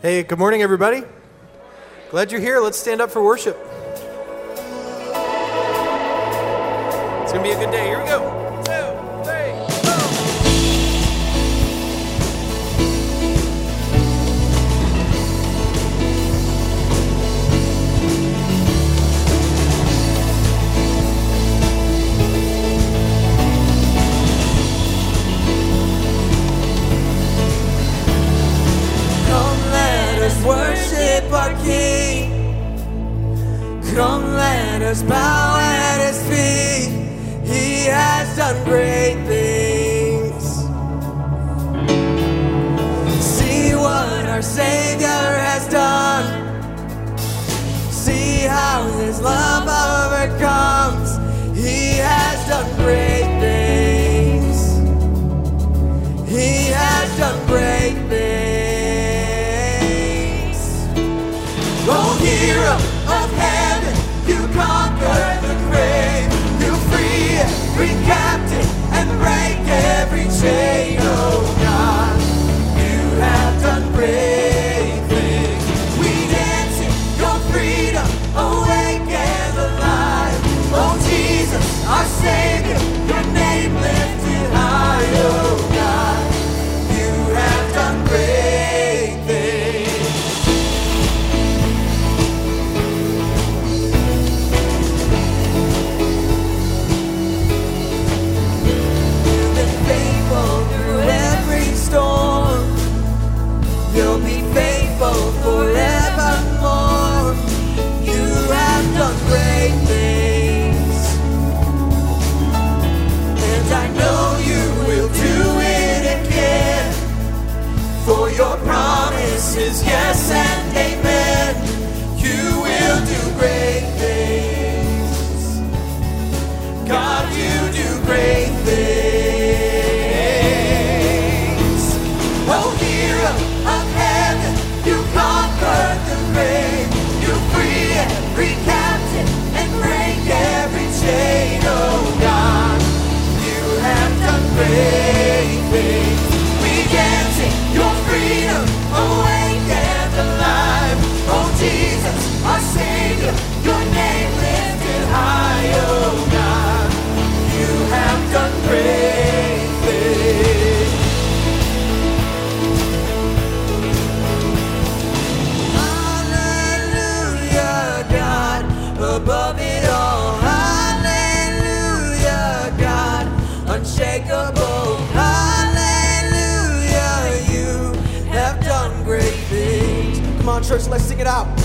Hey, good morning, everybody. Glad you're here. Let's stand up for worship. It's going to be a good day. Here we go. Us bow at his feet. He has done great things. See what our Savior has done. See how his love overcomes. Church, let's sing it out.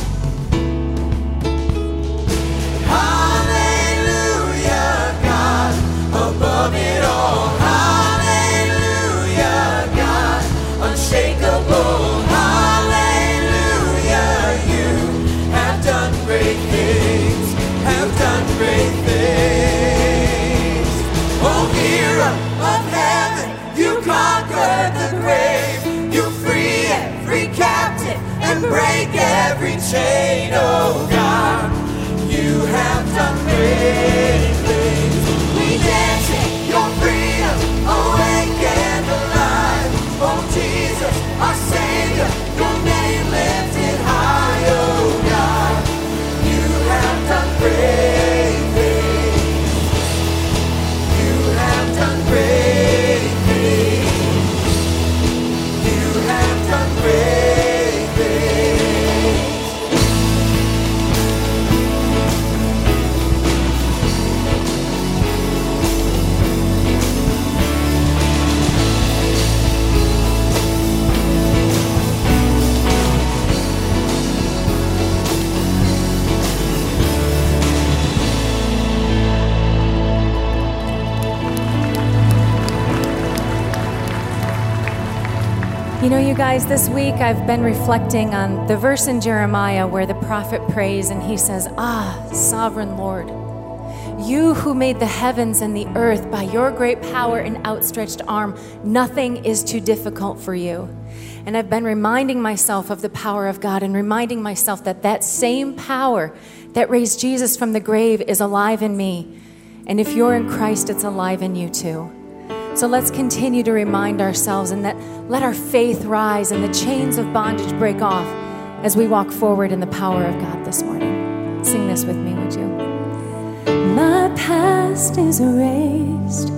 Chain. Oh, God, you have done great You know, you guys, this week I've been reflecting on the verse in Jeremiah where the prophet prays and he says, Ah, sovereign Lord, you who made the heavens and the earth by your great power and outstretched arm, nothing is too difficult for you. And I've been reminding myself of the power of God and reminding myself that that same power that raised Jesus from the grave is alive in me. And if you're in Christ, it's alive in you too. So let's continue to remind ourselves and that let our faith rise and the chains of bondage break off as we walk forward in the power of God this morning. Sing this with me, would you? My past is erased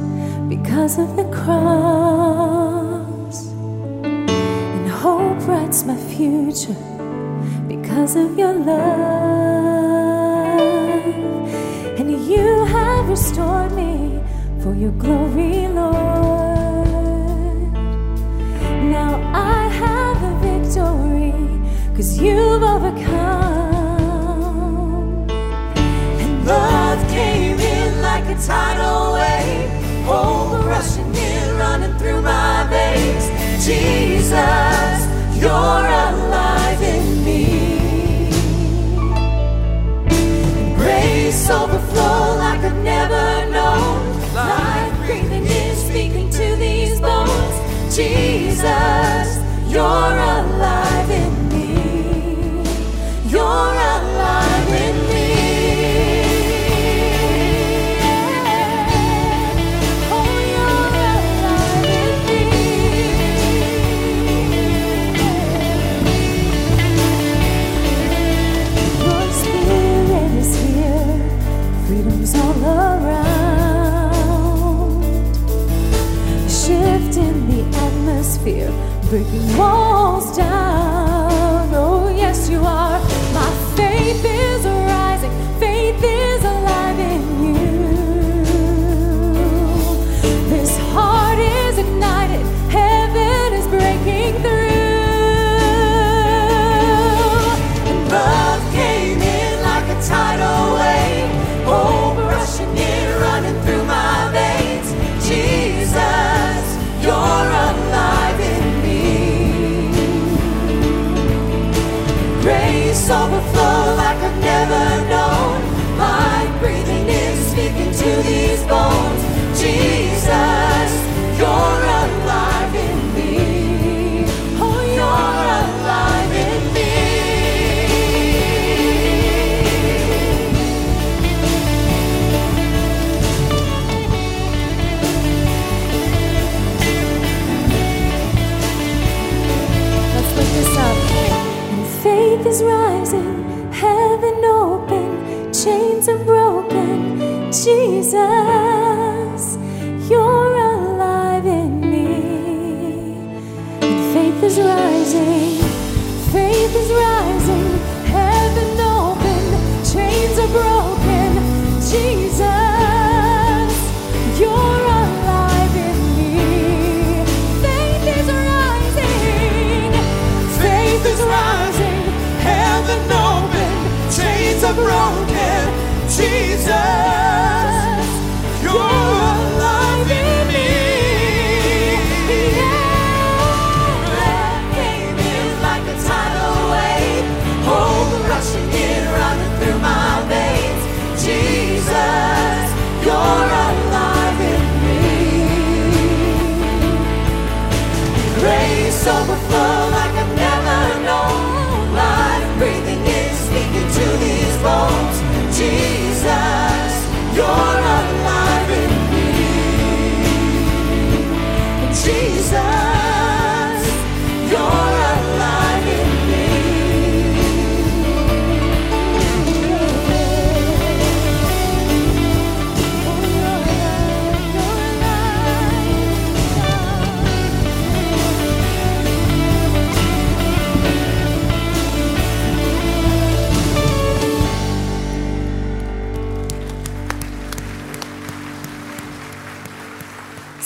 because of the cross, and hope writes my future because of your love. And you have restored me for your glory, Lord. Now I have a victory because you've overcome. And love came in like a tidal wave, over rushing in, running through my veins. Jesus, you're alive in me. Grace overflow like I've never known. Life breathing in, speaking to these bones. Jesus, you're alive in me. You're alive in me. Atmosphere, breaking walls down. Oh, yes, you are. Broken.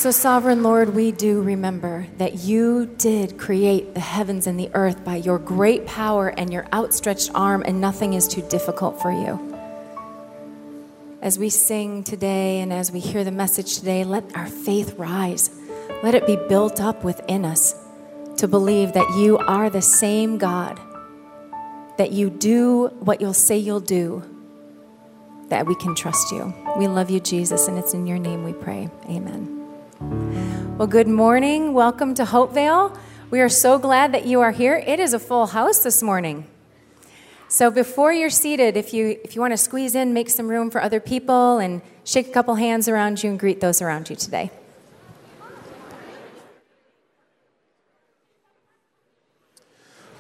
So, Sovereign Lord, we do remember that you did create the heavens and the earth by your great power and your outstretched arm, and nothing is too difficult for you. As we sing today and as we hear the message today, let our faith rise. Let it be built up within us to believe that you are the same God, that you do what you'll say you'll do, that we can trust you. We love you, Jesus, and it's in your name we pray. Amen. Well, good morning. Welcome to Hopevale. We are so glad that you are here. It is a full house this morning. So before you're seated, if you if you want to squeeze in, make some room for other people and shake a couple hands around you and greet those around you today.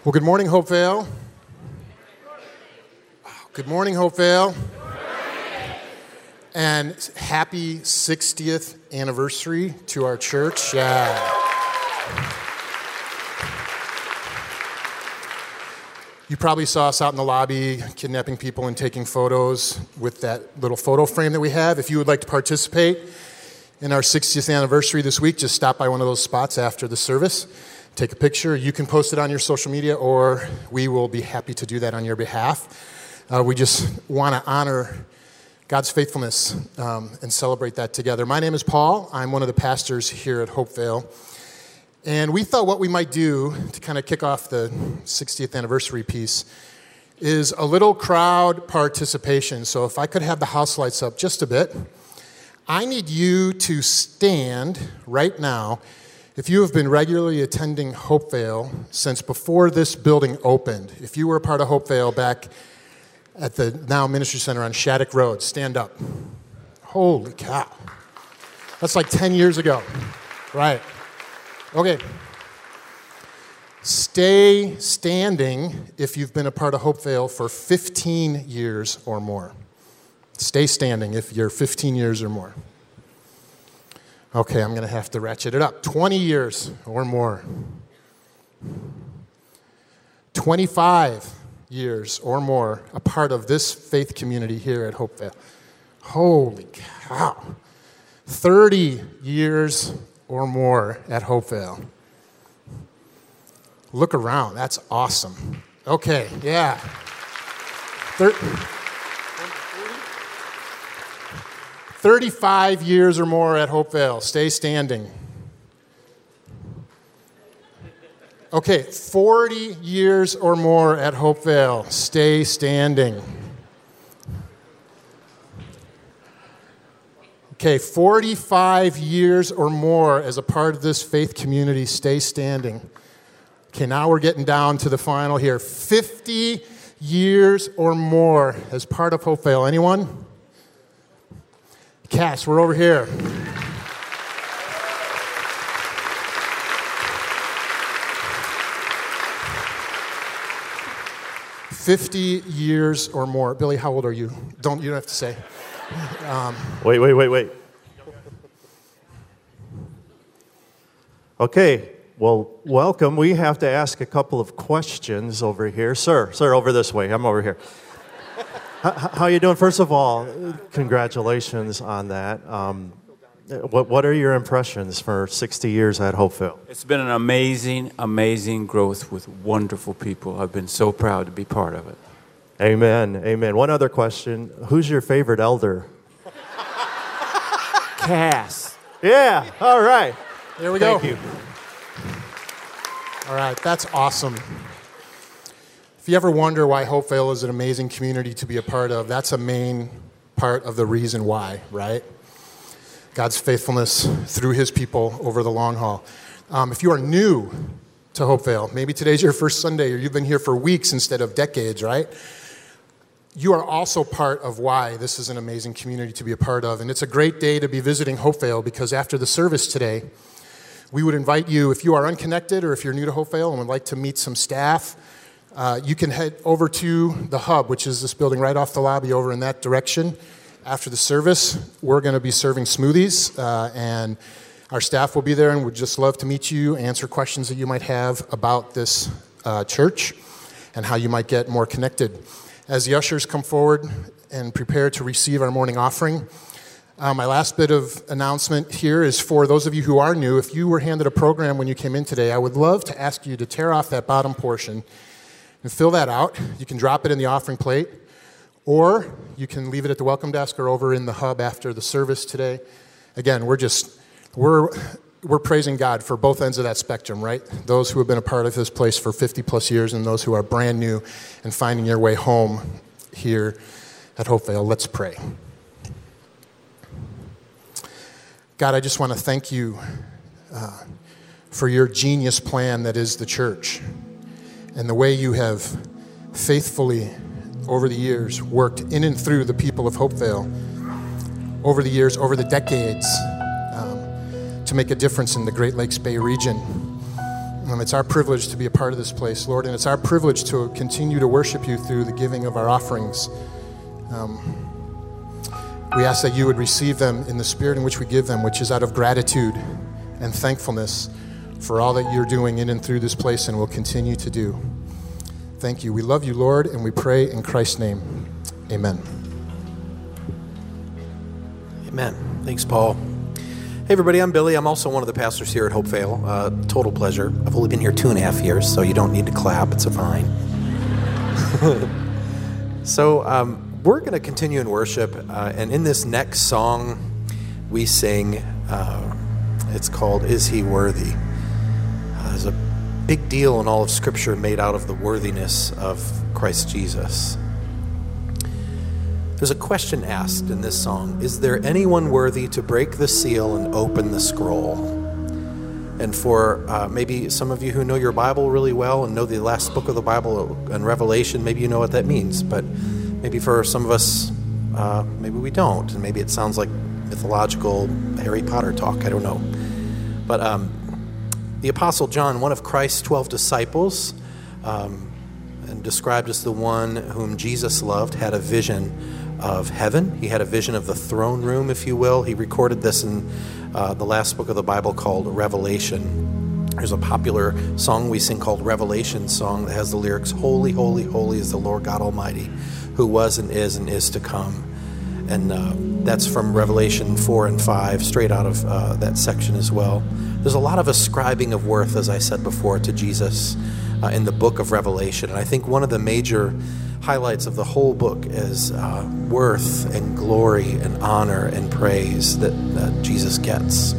Well, good morning, Hopevale. Good morning, Hopevale. And happy 60th anniversary to our church. Yeah. You probably saw us out in the lobby kidnapping people and taking photos with that little photo frame that we have. If you would like to participate in our 60th anniversary this week, just stop by one of those spots after the service, take a picture. You can post it on your social media, or we will be happy to do that on your behalf. Uh, we just want to honor God's faithfulness um, and celebrate that together. My name is Paul. I'm one of the pastors here at Hopevale. And we thought what we might do to kind of kick off the 60th anniversary piece is a little crowd participation. So if I could have the house lights up just a bit, I need you to stand right now. If you have been regularly attending Hopevale since before this building opened, if you were a part of Hopevale back at the now Ministry Center on Shattuck Road, stand up. Holy cow. That's like 10 years ago. Right. Okay. Stay standing if you've been a part of Hopevale for 15 years or more. Stay standing if you're 15 years or more. Okay, I'm going to have to ratchet it up. 20 years or more. 25 years or more a part of this faith community here at Hopevale. Holy cow. 30 years or more at Hopevale. Look around, that's awesome. Okay, yeah. Thir- 35 years or more at Hopevale. Stay standing. Okay, 40 years or more at Hopevale. Stay standing. Okay, 45 years or more as a part of this faith community, stay standing. Okay, now we're getting down to the final here. 50 years or more as part of Hopevale. Anyone? Cass, we're over here. Fifty years or more. Billy, how old are you? Don't you don't have to say. Um, Wait, wait, wait, wait. Okay, well, welcome. We have to ask a couple of questions over here. Sir, sir, over this way. I'm over here. how, how you doing? First of all, congratulations on that. Um, what, what are your impressions for 60 years at Hopevale? It's been an amazing, amazing growth with wonderful people. I've been so proud to be part of it. Amen, amen. One other question. Who's your favorite elder? Cass. Yeah, all right. there we go. Thank you. All right, that's awesome. If you ever wonder why Hopevale is an amazing community to be a part of, that's a main part of the reason why, right? God's faithfulness through his people over the long haul. Um, if you are new to Hopevale, maybe today's your first Sunday or you've been here for weeks instead of decades, right? You are also part of why this is an amazing community to be a part of. And it's a great day to be visiting Hopevale because after the service today, we would invite you, if you are unconnected or if you're new to Hopevale and would like to meet some staff, uh, you can head over to the hub, which is this building right off the lobby over in that direction. After the service, we're going to be serving smoothies, uh, and our staff will be there and would just love to meet you, answer questions that you might have about this uh, church and how you might get more connected. As the ushers come forward and prepare to receive our morning offering, uh, my last bit of announcement here is for those of you who are new. If you were handed a program when you came in today, I would love to ask you to tear off that bottom portion and fill that out. You can drop it in the offering plate, or you can leave it at the welcome desk or over in the hub after the service today. Again, we're just we're we're praising God for both ends of that spectrum, right? Those who have been a part of this place for 50 plus years and those who are brand new and finding your way home here at Hopevale. Let's pray. God, I just want to thank you uh, for your genius plan that is the church and the way you have faithfully, over the years, worked in and through the people of Hopevale, over the years, over the decades, um, to make a difference in the Great Lakes Bay region. Um, it's our privilege to be a part of this place, Lord, and it's our privilege to continue to worship you through the giving of our offerings. Um, we ask that you would receive them in the spirit in which we give them, which is out of gratitude and thankfulness for all that you're doing in and through this place and will continue to do. Thank you. We love you, Lord, and we pray in Christ's name. Amen. Amen. Thanks, Paul. Hey, everybody, I'm Billy. I'm also one of the pastors here at Hopevale. Uh, total pleasure. I've only been here two and a half years, so you don't need to clap. It's a fine. so, um, we're going to continue in worship, uh, and in this next song, we sing, uh, it's called Is He Worthy? Big deal in all of Scripture made out of the worthiness of Christ Jesus. There's a question asked in this song Is there anyone worthy to break the seal and open the scroll? And for uh, maybe some of you who know your Bible really well and know the last book of the Bible and Revelation, maybe you know what that means. But maybe for some of us, uh, maybe we don't. And maybe it sounds like mythological Harry Potter talk. I don't know. But um, the Apostle John, one of Christ's 12 disciples, um, and described as the one whom Jesus loved, had a vision of heaven. He had a vision of the throne room, if you will. He recorded this in uh, the last book of the Bible called Revelation. There's a popular song we sing called Revelation Song that has the lyrics Holy, holy, holy is the Lord God Almighty, who was and is and is to come. And uh, that's from Revelation 4 and 5, straight out of uh, that section as well. There's a lot of ascribing of worth, as I said before, to Jesus uh, in the book of Revelation. And I think one of the major highlights of the whole book is uh, worth and glory and honor and praise that, that Jesus gets.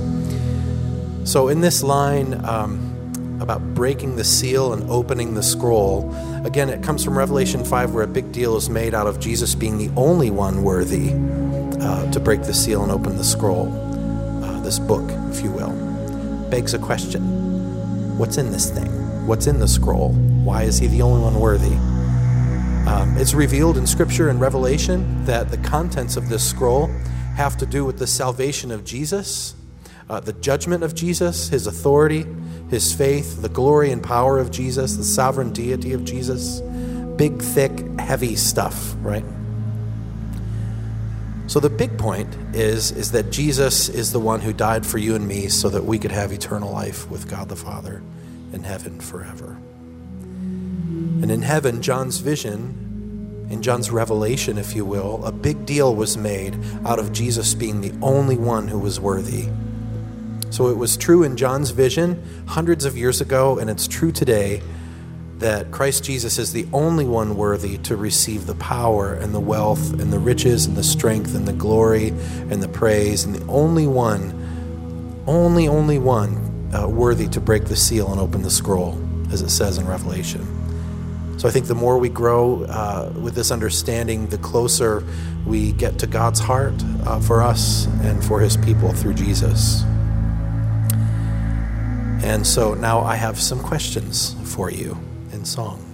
So, in this line um, about breaking the seal and opening the scroll, again, it comes from Revelation 5, where a big deal is made out of Jesus being the only one worthy uh, to break the seal and open the scroll, uh, this book, if you will. Begs a question What's in this thing? What's in the scroll? Why is he the only one worthy? Um, it's revealed in Scripture and Revelation that the contents of this scroll have to do with the salvation of Jesus, uh, the judgment of Jesus, his authority, his faith, the glory and power of Jesus, the sovereign deity of Jesus. Big, thick, heavy stuff, right? So the big point is, is that Jesus is the one who died for you and me so that we could have eternal life with God the Father in heaven forever. And in heaven, John's vision, in John's revelation, if you will, a big deal was made out of Jesus being the only one who was worthy. So it was true in John's vision hundreds of years ago, and it's true today that Christ Jesus is the only one worthy to receive the power and the wealth and the riches and the strength and the glory and the praise, and the only one, only, only one uh, worthy to break the seal and open the scroll, as it says in Revelation. So I think the more we grow uh, with this understanding, the closer we get to God's heart uh, for us and for his people through Jesus. And so now I have some questions for you song.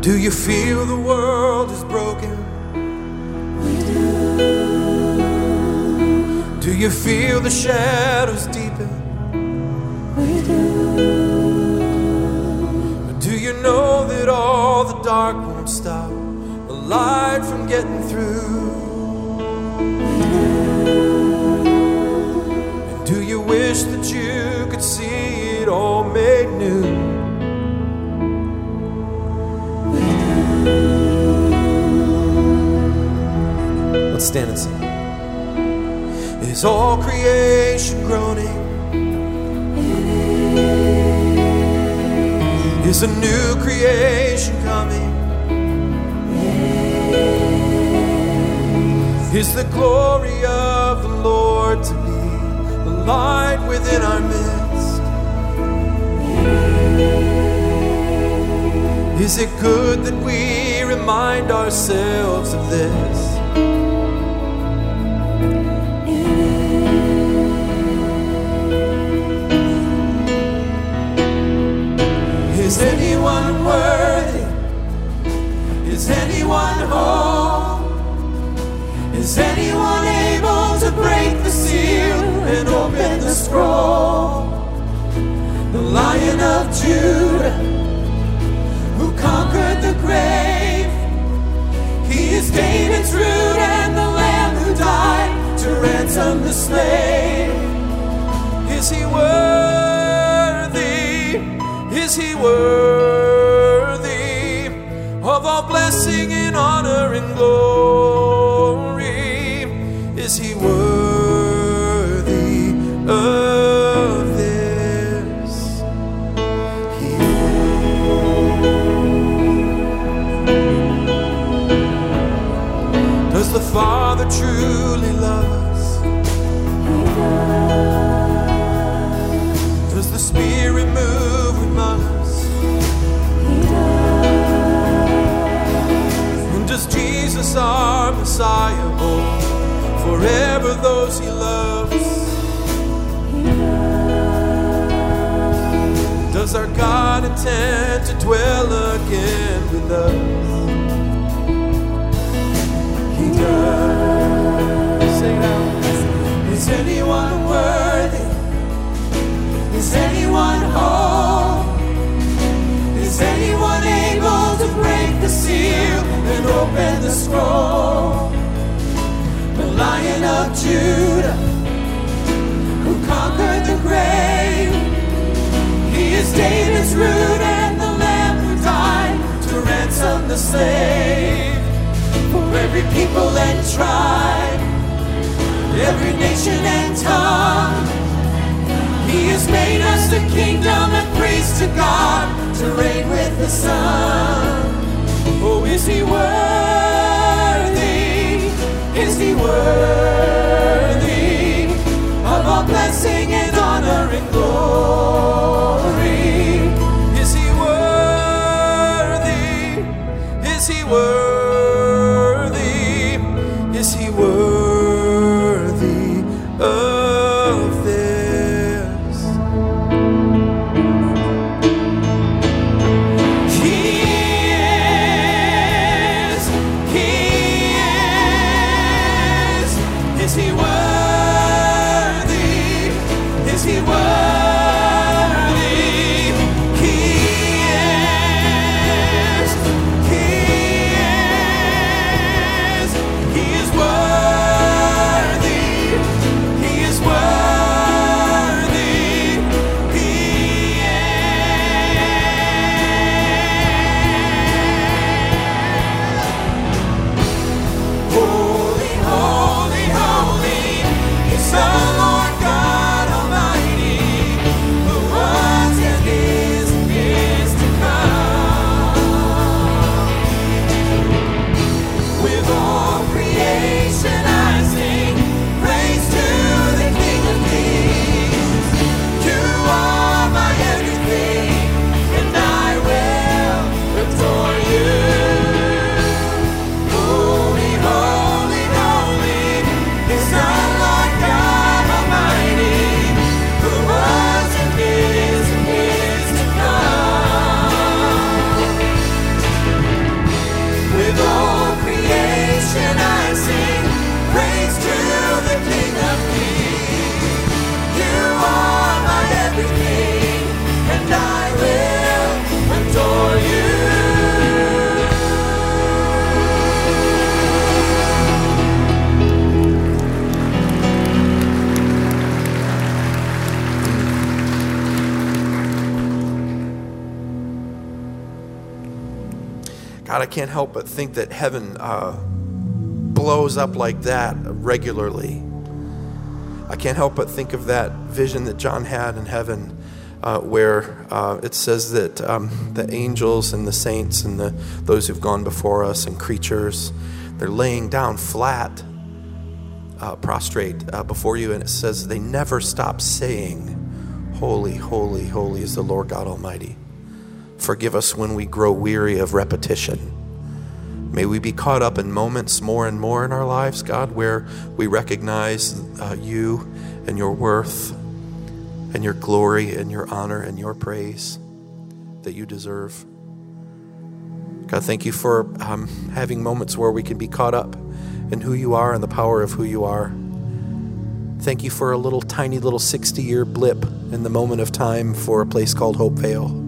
Do you feel the world is broken? Do you feel the shadows deepen? Stand and sing. Is all creation groaning? Is a new creation coming? Is the glory of the Lord to be the light within our midst? Is it good that we remind ourselves of this? Is anyone worthy? Is anyone whole? Is anyone able to break the seal and open the scroll? The Lion of Judah, who conquered the grave. He is David's root and the Lamb who died to ransom the slave. Is he worthy? Is he worthy of all blessing and honor and glory? Is he worthy of this? He Does the Father truly love us? Does Jesus, our Messiah, hold forever those he loves? Does our God intend to dwell again with us? He does. Sing out. Is anyone worthy? Is anyone whole? Is anyone able to break the seal and open the scroll? The Lion of Judah, who conquered the grave. He is David's root and the Lamb who died to ransom the slave for every people and tribe, every nation and tongue. He has made us a kingdom and priests honor God, I can't help but think that heaven uh, blows up like that regularly. I can't help but think of that vision that John had in heaven, uh, where uh, it says that um, the angels and the saints and the, those who've gone before us and creatures, they're laying down flat, uh, prostrate uh, before you, and it says they never stop saying, Holy, holy, holy is the Lord God Almighty. Forgive us when we grow weary of repetition. May we be caught up in moments more and more in our lives, God, where we recognize uh, you and your worth and your glory and your honor and your praise that you deserve. God, thank you for um, having moments where we can be caught up in who you are and the power of who you are. Thank you for a little tiny little 60 year blip in the moment of time for a place called Hopevale,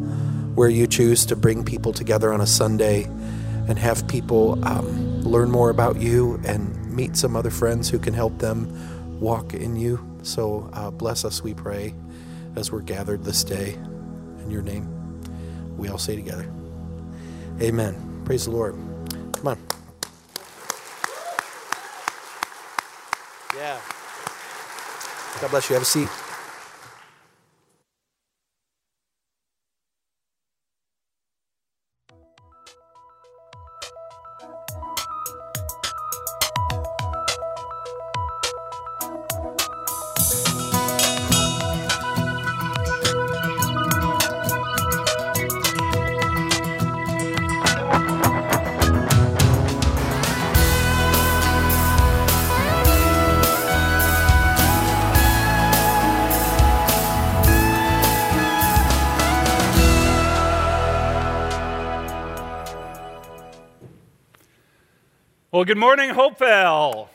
where you choose to bring people together on a Sunday and have people um, learn more about you and meet some other friends who can help them walk in you. So uh, bless us, we pray, as we're gathered this day in your name. We all say together, Amen. Praise the Lord. Come on. Yeah. God bless you. Have a seat. Good morning, Hopevale.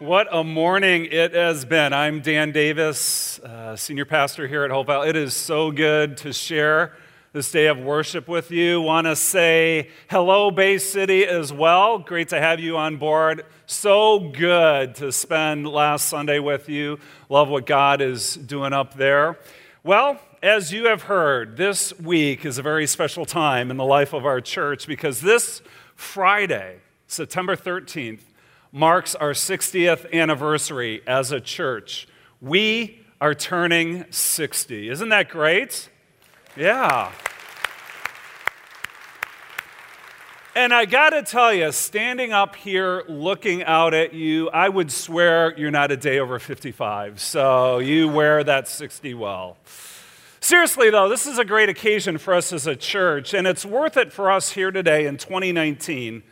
What a morning it has been. I'm Dan Davis, uh, senior pastor here at Hopevale. It is so good to share this day of worship with you. Want to say hello, Bay City, as well. Great to have you on board. So good to spend last Sunday with you. Love what God is doing up there. Well, as you have heard, this week is a very special time in the life of our church because this Friday, September 13th, marks our 60th anniversary as a church. We are turning 60. Isn't that great? Yeah. And I got to tell you, standing up here looking out at you, I would swear you're not a day over 55. So you wear that 60 well. Seriously, though, this is a great occasion for us as a church, and it's worth it for us here today in 2019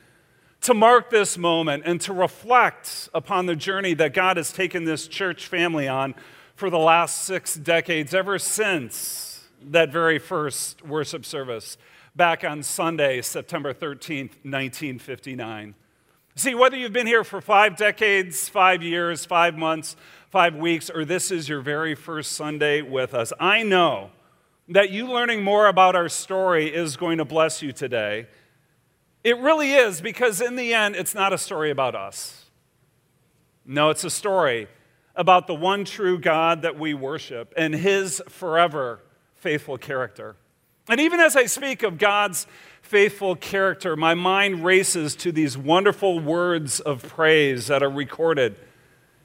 to mark this moment and to reflect upon the journey that God has taken this church family on for the last six decades, ever since that very first worship service back on Sunday, September 13th, 1959. See, whether you've been here for five decades, five years, five months, five weeks, or this is your very first Sunday with us, I know that you learning more about our story is going to bless you today. It really is, because in the end, it's not a story about us. No, it's a story about the one true God that we worship and his forever faithful character. And even as I speak of God's faithful character, my mind races to these wonderful words of praise that are recorded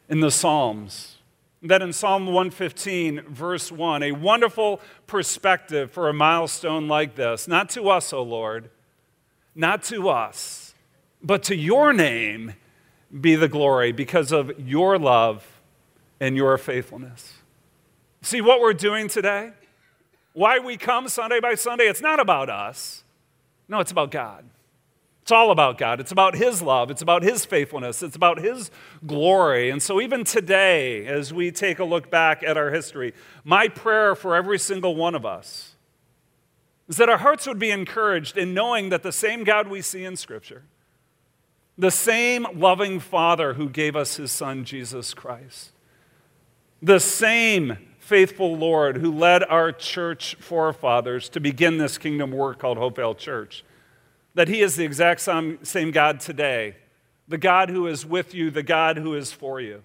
in the Psalms. That in Psalm 115, verse 1, a wonderful perspective for a milestone like this. Not to us, O Lord, not to us, but to your name be the glory because of your love and your faithfulness. See what we're doing today? Why we come Sunday by Sunday? It's not about us. No, it's about God. It's all about God. It's about His love. It's about His faithfulness. It's about His glory. And so, even today, as we take a look back at our history, my prayer for every single one of us is that our hearts would be encouraged in knowing that the same God we see in Scripture, the same loving Father who gave us his Son, Jesus Christ, the same faithful Lord who led our church forefathers to begin this kingdom work called Hopevale Church, that he is the exact same God today, the God who is with you, the God who is for you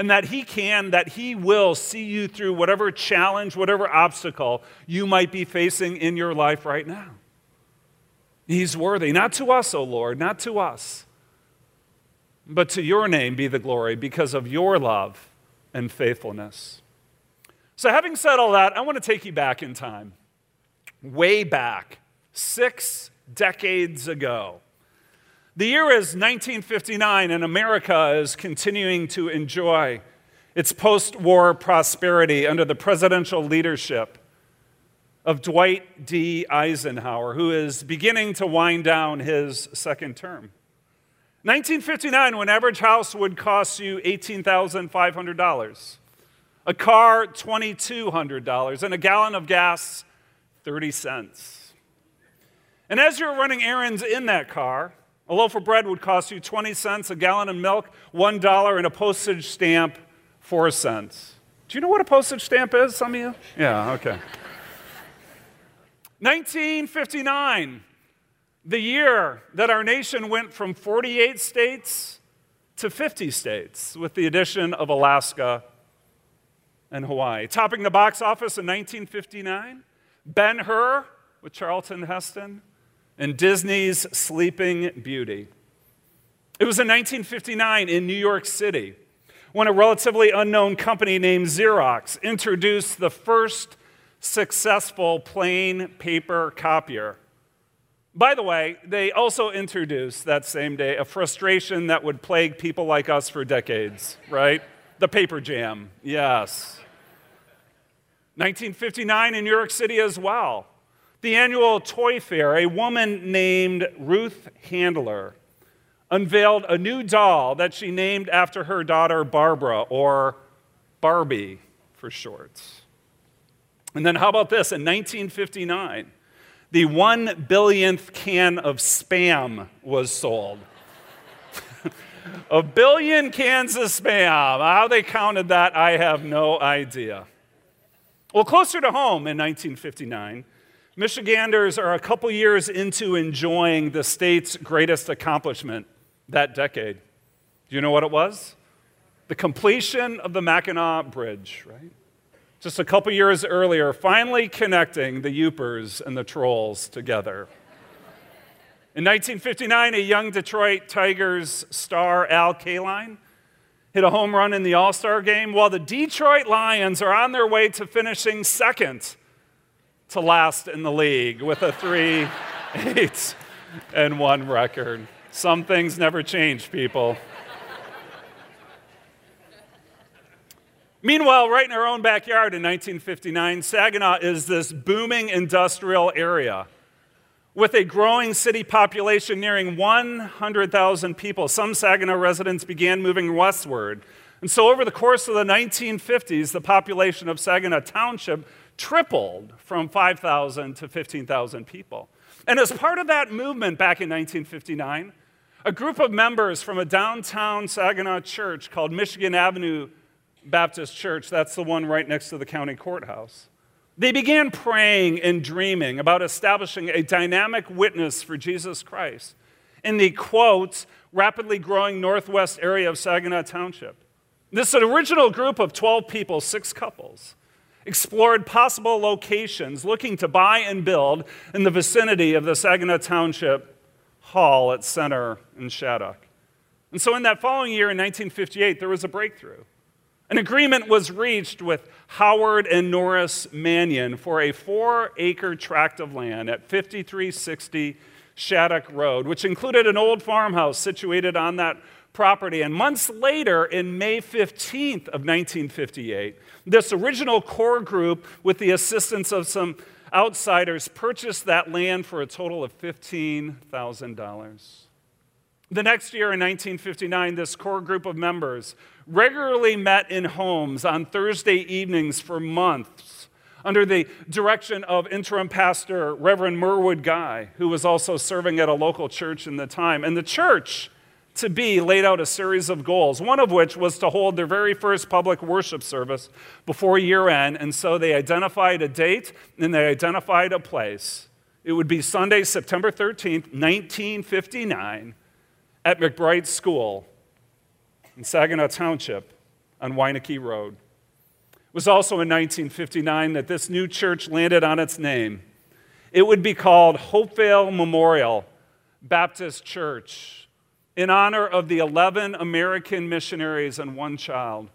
and that He can, that He will see you through whatever challenge, whatever obstacle you might be facing in your life right now. He's worthy, not to us, O Lord, not to us, but to your name be the glory because of your love and faithfulness. So, having said all that, I want to take you back in time, way back, six decades ago. The year is 1959, and America is continuing to enjoy its post war prosperity under the presidential leadership of Dwight D. Eisenhower, who is beginning to wind down his second term. 1959, when average house would cost you $18,500, a car $2,200, and a gallon of gas 30 cents. And as you're running errands in that car, a loaf of bread would cost you 20 cents, a gallon of milk, $1, and a postage stamp, 4 cents. Do you know what a postage stamp is, some of you? Yeah, okay. 1959, the year that our nation went from 48 states to 50 states with the addition of Alaska and Hawaii. Topping the box office in 1959, Ben Hur with Charlton Heston and Disney's Sleeping Beauty. It was in 1959 in New York City when a relatively unknown company named Xerox introduced the first successful plain paper copier. By the way, they also introduced that same day a frustration that would plague people like us for decades, right? The paper jam, yes. 1959 in New York City as well. The annual Toy Fair, a woman named Ruth Handler unveiled a new doll that she named after her daughter Barbara, or Barbie for short. And then, how about this? In 1959, the one billionth can of spam was sold. a billion cans of spam. How they counted that, I have no idea. Well, closer to home in 1959, Michiganders are a couple years into enjoying the state's greatest accomplishment that decade. Do you know what it was? The completion of the Mackinac Bridge, right? Just a couple years earlier, finally connecting the Yoopers and the Trolls together. In 1959, a young Detroit Tigers star, Al Kaline, hit a home run in the All Star game, while the Detroit Lions are on their way to finishing second to last in the league with a 3 8 and 1 record. Some things never change, people. Meanwhile, right in our own backyard in 1959, Saginaw is this booming industrial area with a growing city population nearing 100,000 people. Some Saginaw residents began moving westward. And so, over the course of the 1950s, the population of Saginaw Township tripled from 5,000 to 15,000 people. And as part of that movement back in 1959, a group of members from a downtown Saginaw church called Michigan Avenue Baptist Church, that's the one right next to the county courthouse, they began praying and dreaming about establishing a dynamic witness for Jesus Christ in the quote, rapidly growing northwest area of Saginaw Township. This original group of 12 people, six couples, explored possible locations looking to buy and build in the vicinity of the Saginaw Township Hall at Center in Shattuck. And so, in that following year, in 1958, there was a breakthrough. An agreement was reached with Howard and Norris Manion for a four acre tract of land at 5360 Shattuck Road, which included an old farmhouse situated on that property. And months later, in May 15th of 1958, this original core group, with the assistance of some outsiders, purchased that land for a total of $15,000. The next year, in 1959, this core group of members regularly met in homes on Thursday evenings for months under the direction of interim pastor Reverend Merwood Guy, who was also serving at a local church in the time. And the church to be laid out a series of goals, one of which was to hold their very first public worship service before year end. And so they identified a date and they identified a place. It would be Sunday, September 13th, 1959, at McBride School in Saginaw Township on Wieneke Road. It was also in 1959 that this new church landed on its name. It would be called Hopevale Memorial Baptist Church in honor of the 11 American missionaries and one child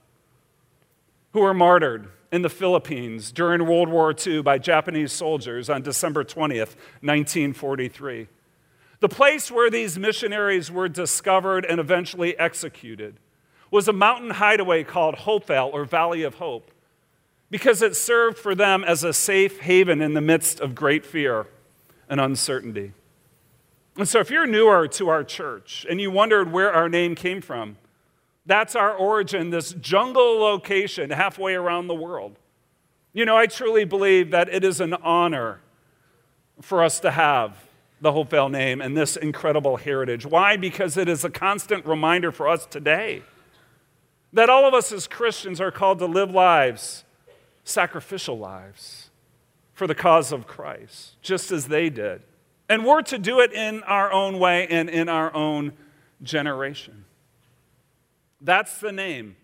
who were martyred in the Philippines during World War II by Japanese soldiers on December 20th, 1943. The place where these missionaries were discovered and eventually executed was a mountain hideaway called Hopevale or Valley of Hope because it served for them as a safe haven in the midst of great fear and uncertainty. And so, if you're newer to our church and you wondered where our name came from, that's our origin, this jungle location halfway around the world. You know, I truly believe that it is an honor for us to have the Hopevale name and this incredible heritage. Why? Because it is a constant reminder for us today that all of us as Christians are called to live lives, sacrificial lives, for the cause of Christ, just as they did. And we're to do it in our own way and in our own generation. That's the name.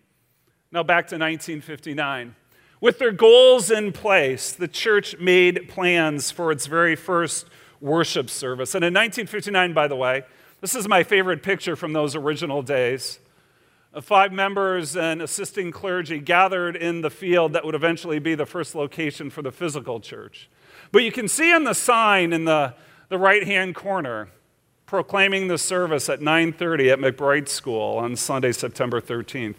Now back to 1959. With their goals in place, the church made plans for its very first worship service. And in 1959, by the way, this is my favorite picture from those original days. Uh, five members and assisting clergy gathered in the field that would eventually be the first location for the physical church. But you can see on the sign in the, the right hand corner, proclaiming the service at 9:30 at McBride School on Sunday, September 13th,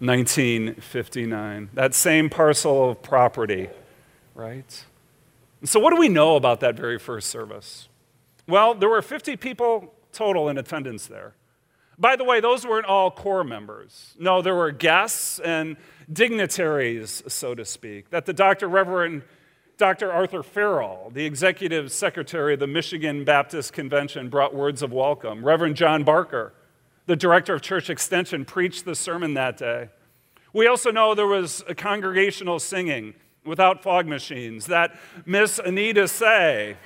1959. That same parcel of property, right? And so what do we know about that very first service? Well, there were 50 people total in attendance there. By the way, those weren't all core members. No, there were guests and dignitaries, so to speak, that the Dr. Reverend Dr. Arthur Farrell, the executive secretary of the Michigan Baptist Convention, brought words of welcome. Reverend John Barker, the director of church extension, preached the sermon that day. We also know there was a congregational singing without fog machines, that Miss Anita Say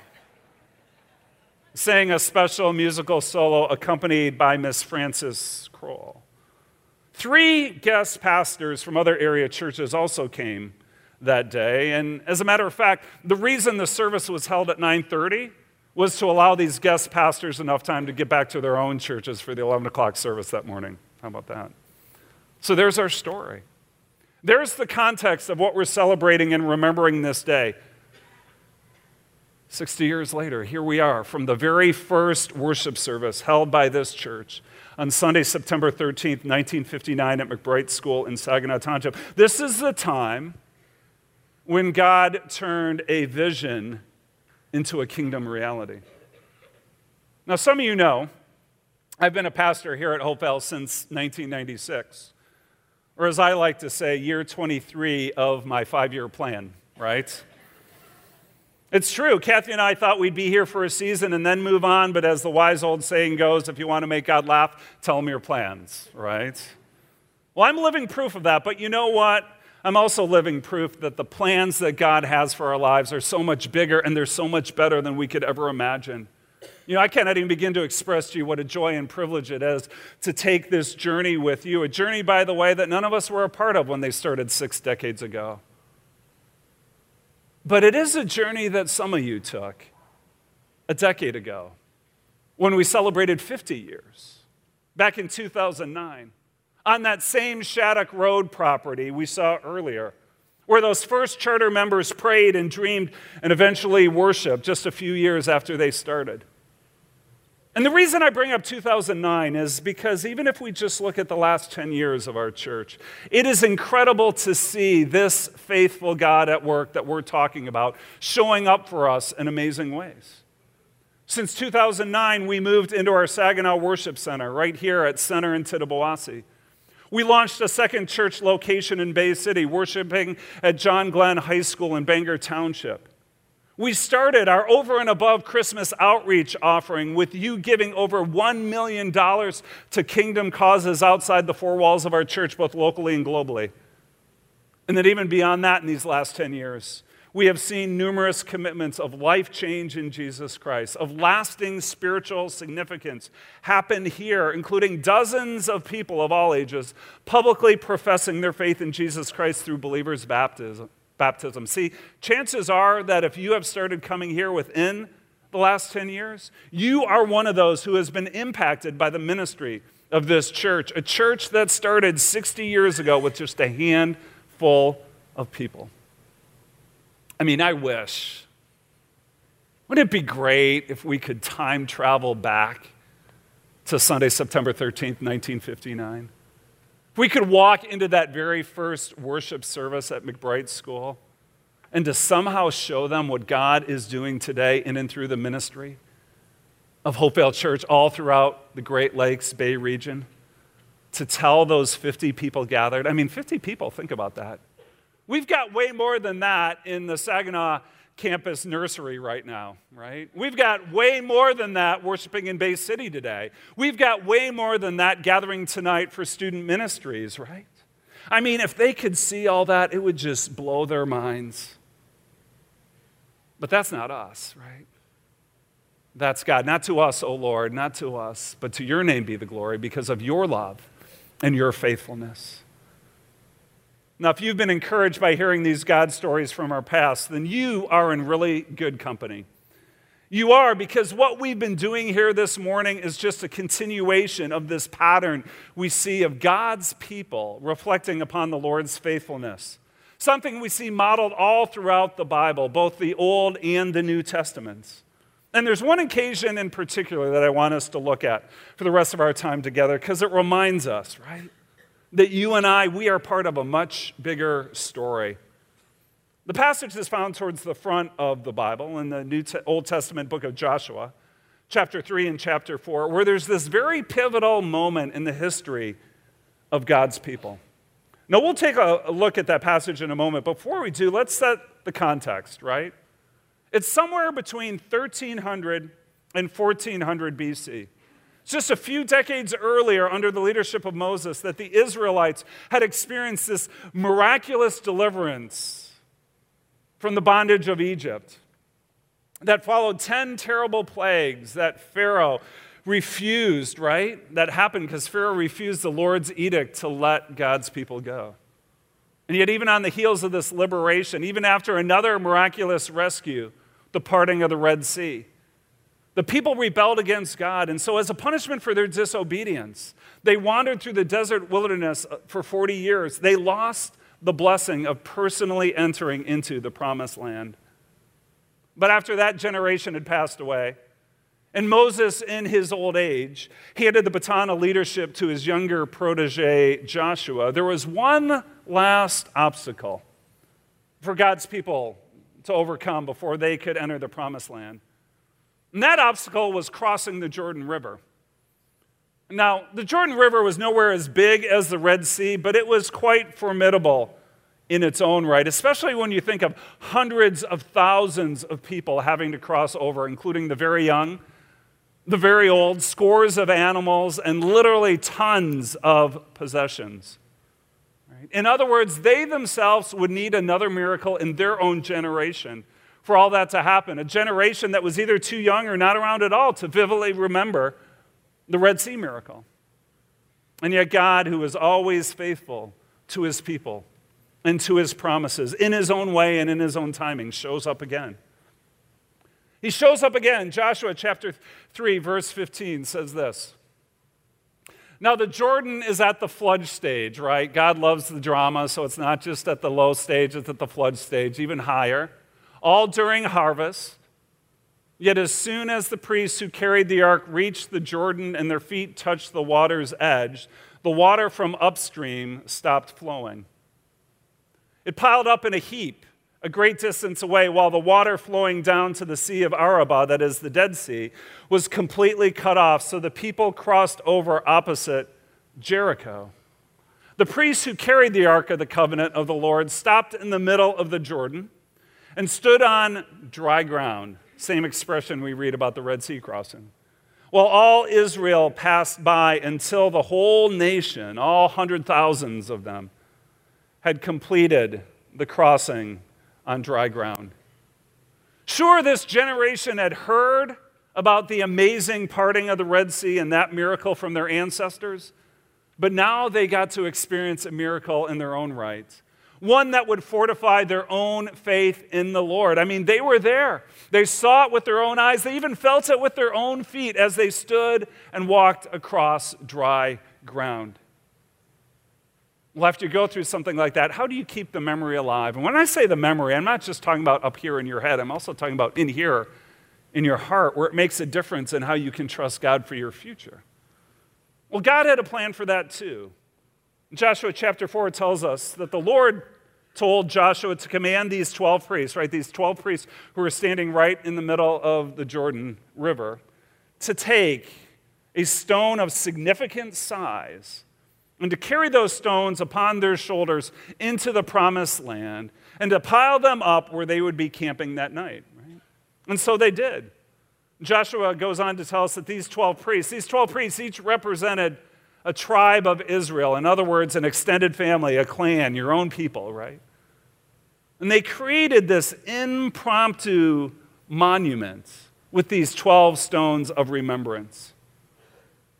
sang a special musical solo accompanied by Miss Frances Kroll. Three guest pastors from other area churches also came that day, and as a matter of fact, the reason the service was held at 9:30 was to allow these guest pastors enough time to get back to their own churches for the 11 o'clock service that morning. How about that? So there's our story. There's the context of what we're celebrating and remembering this day. 60 years later, here we are from the very first worship service held by this church on Sunday, September 13th, 1959, at McBride School in Saginaw Township. This is the time when God turned a vision into a kingdom reality. Now, some of you know I've been a pastor here at Hopevale since 1996 or as I like to say, year 23 of my five year plan, right? It's true. Kathy and I thought we'd be here for a season and then move on, but as the wise old saying goes, if you want to make God laugh, tell him your plans, right? Well, I'm living proof of that, but you know what? I'm also living proof that the plans that God has for our lives are so much bigger and they're so much better than we could ever imagine. You know, I cannot even begin to express to you what a joy and privilege it is to take this journey with you. A journey, by the way, that none of us were a part of when they started six decades ago. But it is a journey that some of you took a decade ago when we celebrated 50 years, back in 2009, on that same Shattuck Road property we saw earlier, where those first charter members prayed and dreamed and eventually worshiped just a few years after they started. And the reason I bring up 2009 is because even if we just look at the last 10 years of our church, it is incredible to see this faithful God at work that we're talking about showing up for us in amazing ways. Since 2009, we moved into our Saginaw Worship Center right here at Center in Tittabawassee. We launched a second church location in Bay City, worshiping at John Glenn High School in Bangor Township. We started our over and above Christmas outreach offering with you giving over $1 million to kingdom causes outside the four walls of our church, both locally and globally. And then, even beyond that, in these last 10 years, we have seen numerous commitments of life change in Jesus Christ, of lasting spiritual significance happen here, including dozens of people of all ages publicly professing their faith in Jesus Christ through believers' baptism baptism. See, chances are that if you have started coming here within the last 10 years, you are one of those who has been impacted by the ministry of this church, a church that started 60 years ago with just a handful of people. I mean, I wish. Wouldn't it be great if we could time travel back to Sunday, September 13th, 1959? If we could walk into that very first worship service at McBride School and to somehow show them what God is doing today in and through the ministry of Hopevale Church all throughout the Great Lakes Bay region, to tell those 50 people gathered. I mean, 50 people, think about that. We've got way more than that in the Saginaw campus nursery right now, right? We've got way more than that worshiping in Bay City today. We've got way more than that gathering tonight for student ministries, right? I mean, if they could see all that, it would just blow their minds. But that's not us, right? That's God. Not to us, O Lord, not to us, but to your name be the glory because of your love and your faithfulness. Now, if you've been encouraged by hearing these God stories from our past, then you are in really good company. You are because what we've been doing here this morning is just a continuation of this pattern we see of God's people reflecting upon the Lord's faithfulness. Something we see modeled all throughout the Bible, both the Old and the New Testaments. And there's one occasion in particular that I want us to look at for the rest of our time together because it reminds us, right, that you and I, we are part of a much bigger story. The passage is found towards the front of the Bible in the New Te- Old Testament book of Joshua, chapter 3 and chapter 4, where there's this very pivotal moment in the history of God's people. Now, we'll take a, a look at that passage in a moment. Before we do, let's set the context, right? It's somewhere between 1300 and 1400 BC. Just a few decades earlier, under the leadership of Moses, that the Israelites had experienced this miraculous deliverance from the bondage of Egypt that followed 10 terrible plagues that Pharaoh refused, right? That happened because Pharaoh refused the Lord's edict to let God's people go. And yet, even on the heels of this liberation, even after another miraculous rescue, the parting of the Red Sea. The people rebelled against God, and so, as a punishment for their disobedience, they wandered through the desert wilderness uh, for 40 years. They lost the blessing of personally entering into the promised land. But after that generation had passed away, and Moses, in his old age, handed the baton of leadership to his younger protege, Joshua, there was one last obstacle for God's people to overcome before they could enter the promised land. And that obstacle was crossing the Jordan River. Now, the Jordan River was nowhere as big as the Red Sea, but it was quite formidable in its own right, especially when you think of hundreds of thousands of people having to cross over, including the very young, the very old, scores of animals, and literally tons of possessions. In other words, they themselves would need another miracle in their own generation for all that to happen. A generation that was either too young or not around at all to vividly remember the Red Sea miracle. And yet, God, who is always faithful to his people and to his promises in his own way and in his own timing, shows up again. He shows up again. Joshua chapter 3, verse 15 says this. Now, the Jordan is at the flood stage, right? God loves the drama, so it's not just at the low stage, it's at the flood stage, even higher. All during harvest. Yet, as soon as the priests who carried the ark reached the Jordan and their feet touched the water's edge, the water from upstream stopped flowing. It piled up in a heap a great distance away, while the water flowing down to the Sea of Arabah, that is the Dead Sea, was completely cut off, so the people crossed over opposite Jericho. The priests who carried the Ark of the Covenant of the Lord stopped in the middle of the Jordan and stood on dry ground. Same expression we read about the Red Sea crossing. While all Israel passed by until the whole nation, all hundred thousands of them, had completed the crossing on dry ground. Sure, this generation had heard about the amazing parting of the Red Sea and that miracle from their ancestors, but now they got to experience a miracle in their own right. One that would fortify their own faith in the Lord. I mean, they were there. They saw it with their own eyes. They even felt it with their own feet as they stood and walked across dry ground. Well, after you go through something like that, how do you keep the memory alive? And when I say the memory, I'm not just talking about up here in your head, I'm also talking about in here, in your heart, where it makes a difference in how you can trust God for your future. Well, God had a plan for that too. Joshua chapter 4 tells us that the Lord told Joshua to command these 12 priests, right, these 12 priests who were standing right in the middle of the Jordan River, to take a stone of significant size and to carry those stones upon their shoulders into the promised land and to pile them up where they would be camping that night. Right? And so they did. Joshua goes on to tell us that these 12 priests, these 12 priests each represented a tribe of Israel. In other words, an extended family, a clan, your own people, right? And they created this impromptu monument with these 12 stones of remembrance.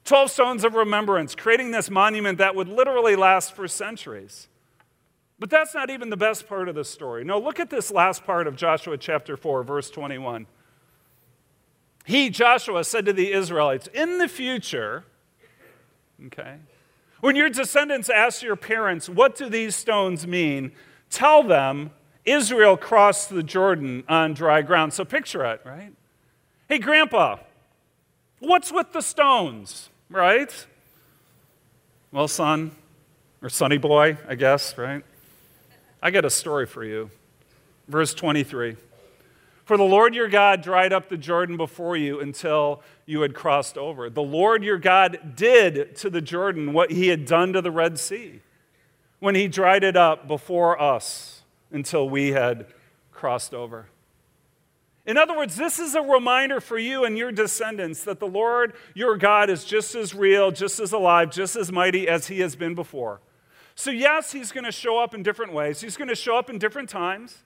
12 stones of remembrance, creating this monument that would literally last for centuries. But that's not even the best part of the story. No, look at this last part of Joshua chapter 4, verse 21. He, Joshua, said to the Israelites, In the future, okay, when your descendants ask your parents, What do these stones mean? Tell them Israel crossed the Jordan on dry ground. So picture it, right? Hey, Grandpa, what's with the stones, right? Well, son, or sonny boy, I guess, right? I got a story for you. Verse 23. For the Lord your God dried up the Jordan before you until you had crossed over. The Lord your God did to the Jordan what he had done to the Red Sea when he dried it up before us until we had crossed over. In other words, this is a reminder for you and your descendants that the Lord your God is just as real, just as alive, just as mighty as he has been before. So, yes, he's going to show up in different ways, he's going to show up in different times.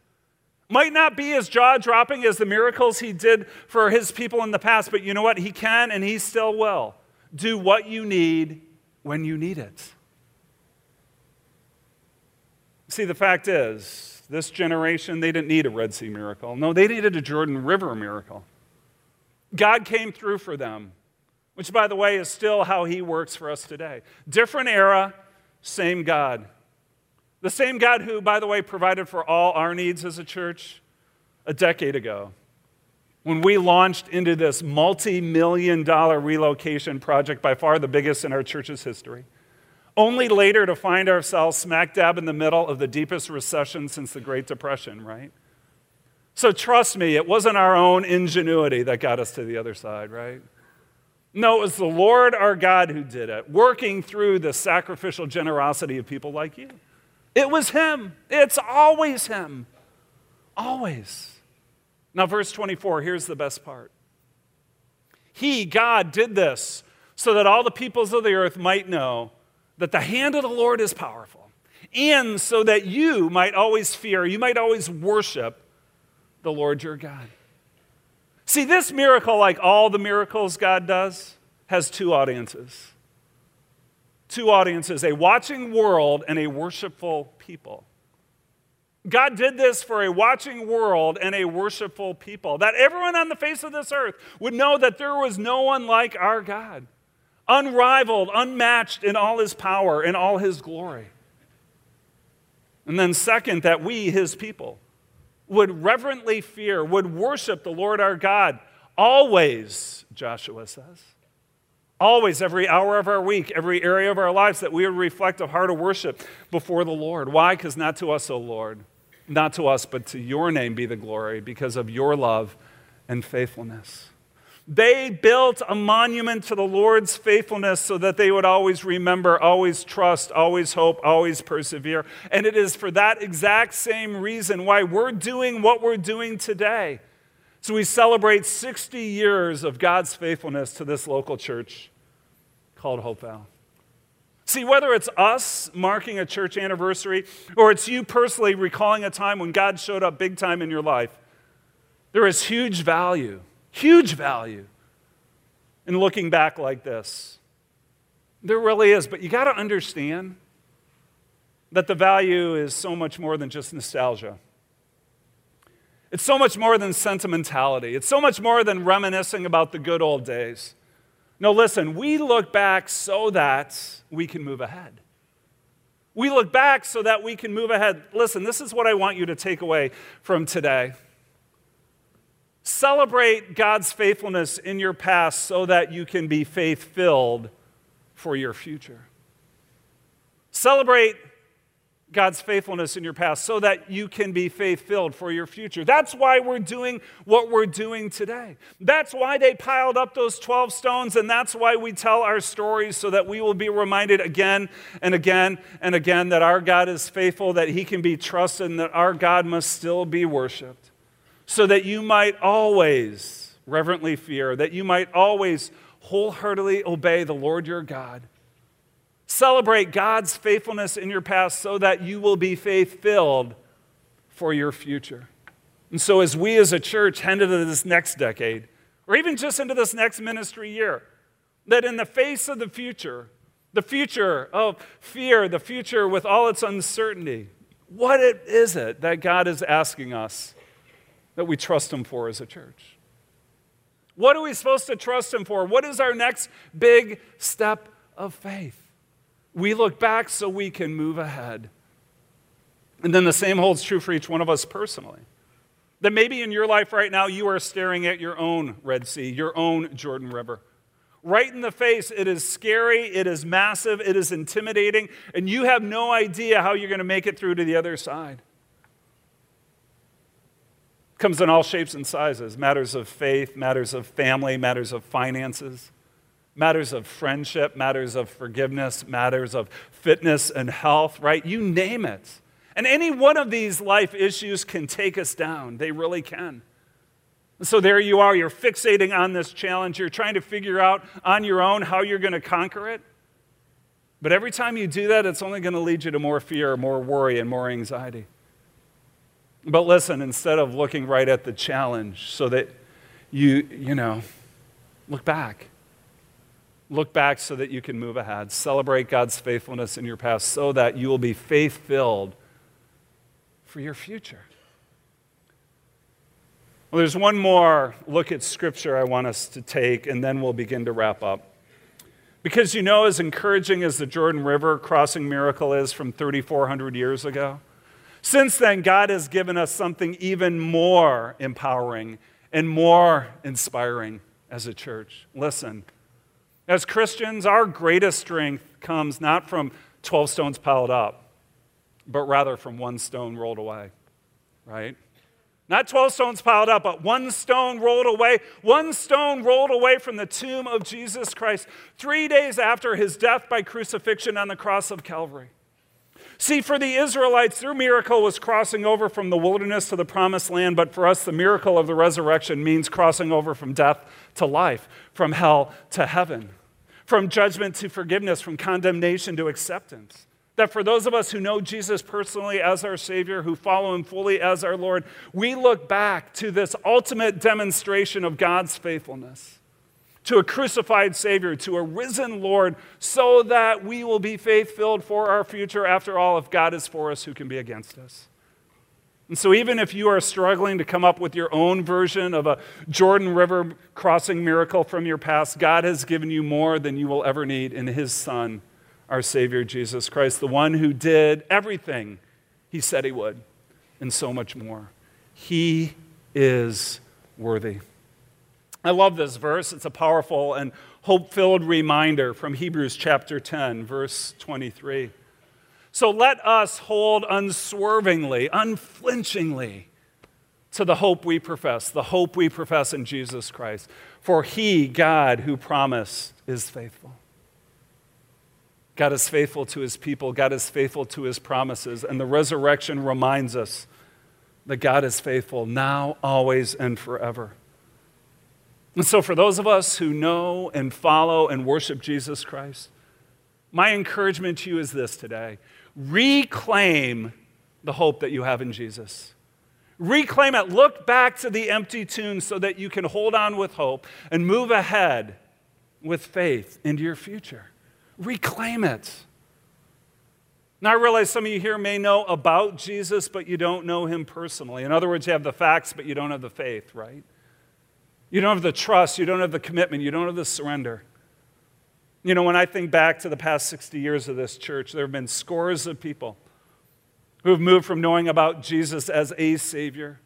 Might not be as jaw dropping as the miracles he did for his people in the past, but you know what? He can and he still will do what you need when you need it. See, the fact is, this generation, they didn't need a Red Sea miracle. No, they needed a Jordan River miracle. God came through for them, which, by the way, is still how he works for us today. Different era, same God. The same God who, by the way, provided for all our needs as a church a decade ago when we launched into this multi million dollar relocation project, by far the biggest in our church's history, only later to find ourselves smack dab in the middle of the deepest recession since the Great Depression, right? So trust me, it wasn't our own ingenuity that got us to the other side, right? No, it was the Lord our God who did it, working through the sacrificial generosity of people like you. It was Him. It's always Him. Always. Now, verse 24, here's the best part. He, God, did this so that all the peoples of the earth might know that the hand of the Lord is powerful, and so that you might always fear, you might always worship the Lord your God. See, this miracle, like all the miracles God does, has two audiences two audiences a watching world and a worshipful people. God did this for a watching world and a worshipful people, that everyone on the face of this earth would know that there was no one like our God, unrivaled, unmatched in all his power and all his glory. And then, second, that we, his people, would reverently fear, would worship the Lord our God always, Joshua says. Always, every hour of our week, every area of our lives, that we would reflect a heart of worship before the Lord. Why? Because not to us, O Lord, not to us, but to your name be the glory because of your love and faithfulness. They built a monument to the Lord's faithfulness so that they would always remember, always trust, always hope, always persevere. And it is for that exact same reason why we're doing what we're doing today. So we celebrate 60 years of God's faithfulness to this local church called Hopevale. See, whether it's us marking a church anniversary or it's you personally recalling a time when God showed up big time in your life, there is huge value, huge value in looking back like this. There really is, but you got to understand that the value is so much more than just nostalgia. It's so much more than sentimentality. It's so much more than reminiscing about the good old days. No, listen, we look back so that we can move ahead. We look back so that we can move ahead. Listen, this is what I want you to take away from today. Celebrate God's faithfulness in your past so that you can be faith filled for your future. Celebrate God's faithfulness in your past so that you can be faith filled for your future. That's why we're doing what we're doing today. That's why they piled up those 12 stones, and that's why we tell our stories so that we will be reminded again and again and again that our God is faithful, that He can be trusted, and that our God must still be worshiped. So that you might always reverently fear, that you might always wholeheartedly obey the Lord your God Celebrate God's faithfulness in your past so that you will be faith filled for your future. And so, as we as a church head into this next decade, or even just into this next ministry year, that in the face of the future, the future of fear, the future with all its uncertainty, what is it that God is asking us that we trust Him for as a church? What are we supposed to trust Him for? What is our next big step of faith? We look back so we can move ahead. And then the same holds true for each one of us personally. That maybe in your life right now, you are staring at your own Red Sea, your own Jordan River. Right in the face, it is scary, it is massive, it is intimidating, and you have no idea how you're going to make it through to the other side. Comes in all shapes and sizes matters of faith, matters of family, matters of finances matters of friendship, matters of forgiveness, matters of fitness and health, right? You name it. And any one of these life issues can take us down. They really can. So there you are, you're fixating on this challenge. You're trying to figure out on your own how you're going to conquer it. But every time you do that, it's only going to lead you to more fear, more worry, and more anxiety. But listen, instead of looking right at the challenge so that you, you know, look back Look back so that you can move ahead. Celebrate God's faithfulness in your past so that you will be faith filled for your future. Well, there's one more look at Scripture I want us to take, and then we'll begin to wrap up. Because you know, as encouraging as the Jordan River crossing miracle is from 3,400 years ago, since then, God has given us something even more empowering and more inspiring as a church. Listen. As Christians, our greatest strength comes not from 12 stones piled up, but rather from one stone rolled away, right? Not 12 stones piled up, but one stone rolled away. One stone rolled away from the tomb of Jesus Christ three days after his death by crucifixion on the cross of Calvary. See, for the Israelites, their miracle was crossing over from the wilderness to the promised land, but for us, the miracle of the resurrection means crossing over from death to life, from hell to heaven from judgment to forgiveness, from condemnation to acceptance. That for those of us who know Jesus personally as our Savior, who follow Him fully as our Lord, we look back to this ultimate demonstration of God's faithfulness to a crucified Savior, to a risen Lord, so that we will be faith filled for our future. After all, if God is for us, who can be against us? And so, even if you are struggling to come up with your own version of a Jordan River crossing miracle from your past, God has given you more than you will ever need in His Son, our Savior Jesus Christ, the one who did everything He said He would, and so much more. He is worthy. I love this verse. It's a powerful and hope filled reminder from Hebrews chapter 10, verse 23. So let us hold unswervingly, unflinchingly to the hope we profess, the hope we profess in Jesus Christ. For he, God, who promised, is faithful. God is faithful to his people, God is faithful to his promises, and the resurrection reminds us that God is faithful now, always, and forever. And so, for those of us who know and follow and worship Jesus Christ, my encouragement to you is this today reclaim the hope that you have in Jesus. Reclaim it. Look back to the empty tomb so that you can hold on with hope and move ahead with faith into your future. Reclaim it. Now, I realize some of you here may know about Jesus, but you don't know him personally. In other words, you have the facts, but you don't have the faith, right? You don't have the trust, you don't have the commitment, you don't have the surrender. You know, when I think back to the past 60 years of this church, there have been scores of people who have moved from knowing about Jesus as a Savior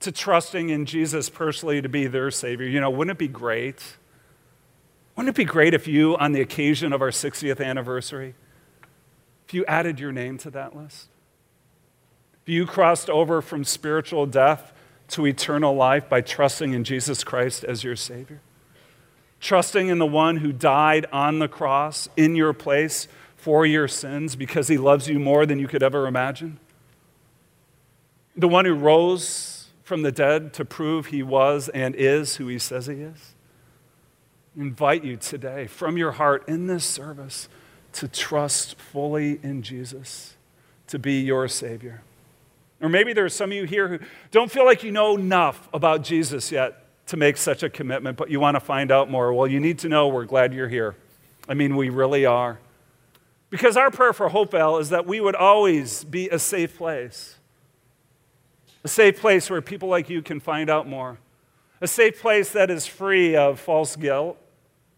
to trusting in Jesus personally to be their Savior. You know, wouldn't it be great? Wouldn't it be great if you, on the occasion of our 60th anniversary, if you added your name to that list? Have you crossed over from spiritual death to eternal life by trusting in Jesus Christ as your Savior? Trusting in the one who died on the cross in your place for your sins because he loves you more than you could ever imagine? The one who rose from the dead to prove he was and is who he says he is? I invite you today from your heart in this service to trust fully in Jesus to be your Savior. Or maybe there are some of you here who don't feel like you know enough about Jesus yet to make such a commitment, but you want to find out more. Well, you need to know we're glad you're here. I mean, we really are. Because our prayer for Hopevale is that we would always be a safe place. A safe place where people like you can find out more. A safe place that is free of false guilt.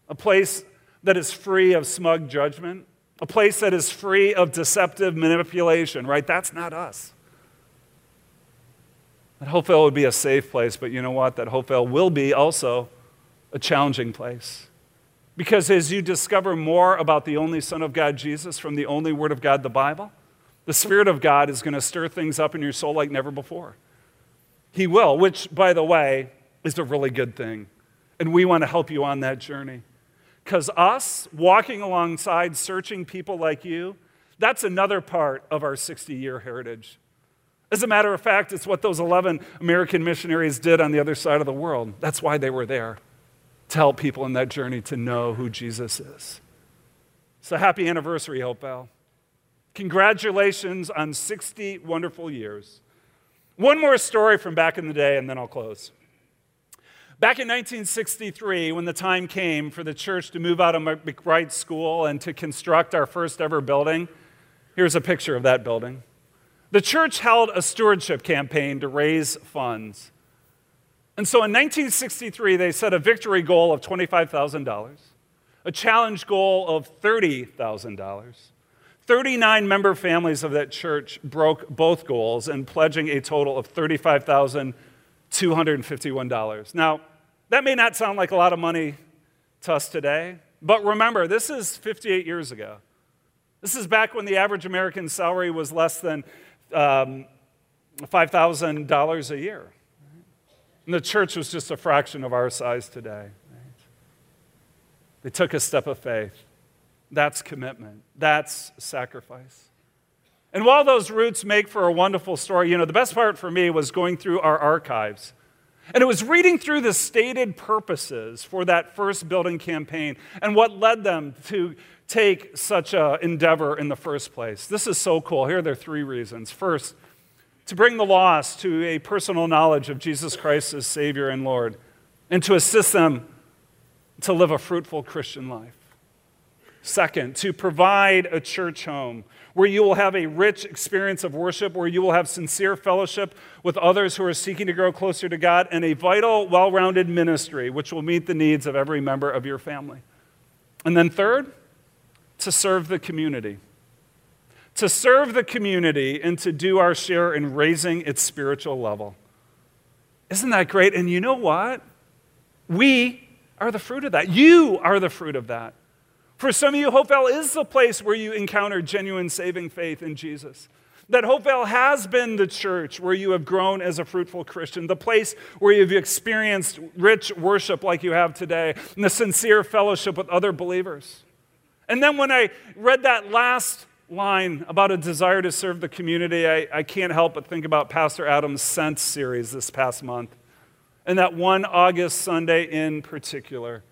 A place that is free of smug judgment. A place that is free of deceptive manipulation, right? That's not us. That Hopevale would be a safe place, but you know what? That Hopevale will be also a challenging place. Because as you discover more about the only Son of God, Jesus, from the only Word of God, the Bible, the Spirit of God is going to stir things up in your soul like never before. He will, which, by the way, is a really good thing. And we want to help you on that journey. Because us walking alongside, searching people like you, that's another part of our 60 year heritage. As a matter of fact, it's what those 11 American missionaries did on the other side of the world. That's why they were there, to help people in that journey to know who Jesus is. So happy anniversary, Hopevale. Congratulations on 60 wonderful years. One more story from back in the day, and then I'll close. Back in 1963, when the time came for the church to move out of McBride School and to construct our first ever building, here's a picture of that building. The church held a stewardship campaign to raise funds. And so in 1963, they set a victory goal of $25,000, a challenge goal of $30,000. 39 member families of that church broke both goals and pledging a total of $35,251. Now, that may not sound like a lot of money to us today, but remember, this is 58 years ago. This is back when the average American salary was less than um, $5,000 a year. And the church was just a fraction of our size today. They took a step of faith. That's commitment, that's sacrifice. And while those roots make for a wonderful story, you know, the best part for me was going through our archives. And it was reading through the stated purposes for that first building campaign and what led them to take such an endeavor in the first place. This is so cool. Here are their three reasons. First, to bring the lost to a personal knowledge of Jesus Christ as Savior and Lord, and to assist them to live a fruitful Christian life. Second, to provide a church home where you will have a rich experience of worship, where you will have sincere fellowship with others who are seeking to grow closer to God, and a vital, well rounded ministry which will meet the needs of every member of your family. And then, third, to serve the community. To serve the community and to do our share in raising its spiritual level. Isn't that great? And you know what? We are the fruit of that. You are the fruit of that. For some of you, Hopevale is the place where you encounter genuine saving faith in Jesus. That Hopevale has been the church where you have grown as a fruitful Christian, the place where you've experienced rich worship like you have today, and the sincere fellowship with other believers. And then when I read that last line about a desire to serve the community, I, I can't help but think about Pastor Adam's Sense series this past month. And that one August Sunday in particular,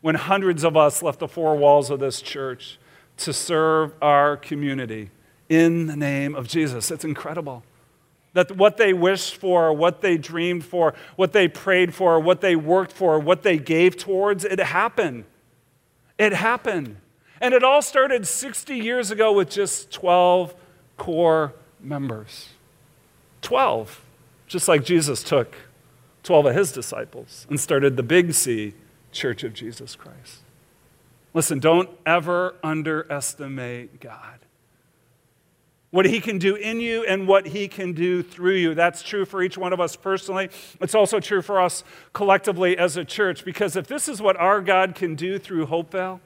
when hundreds of us left the four walls of this church to serve our community in the name of Jesus. It's incredible. That what they wished for, what they dreamed for, what they prayed for, what they worked for, what they gave towards, it happened. It happened. And it all started 60 years ago with just 12 core members. 12, just like Jesus took 12 of his disciples and started the Big C Church of Jesus Christ. Listen, don't ever underestimate God. What he can do in you and what he can do through you. That's true for each one of us personally. It's also true for us collectively as a church. Because if this is what our God can do through Hopevale,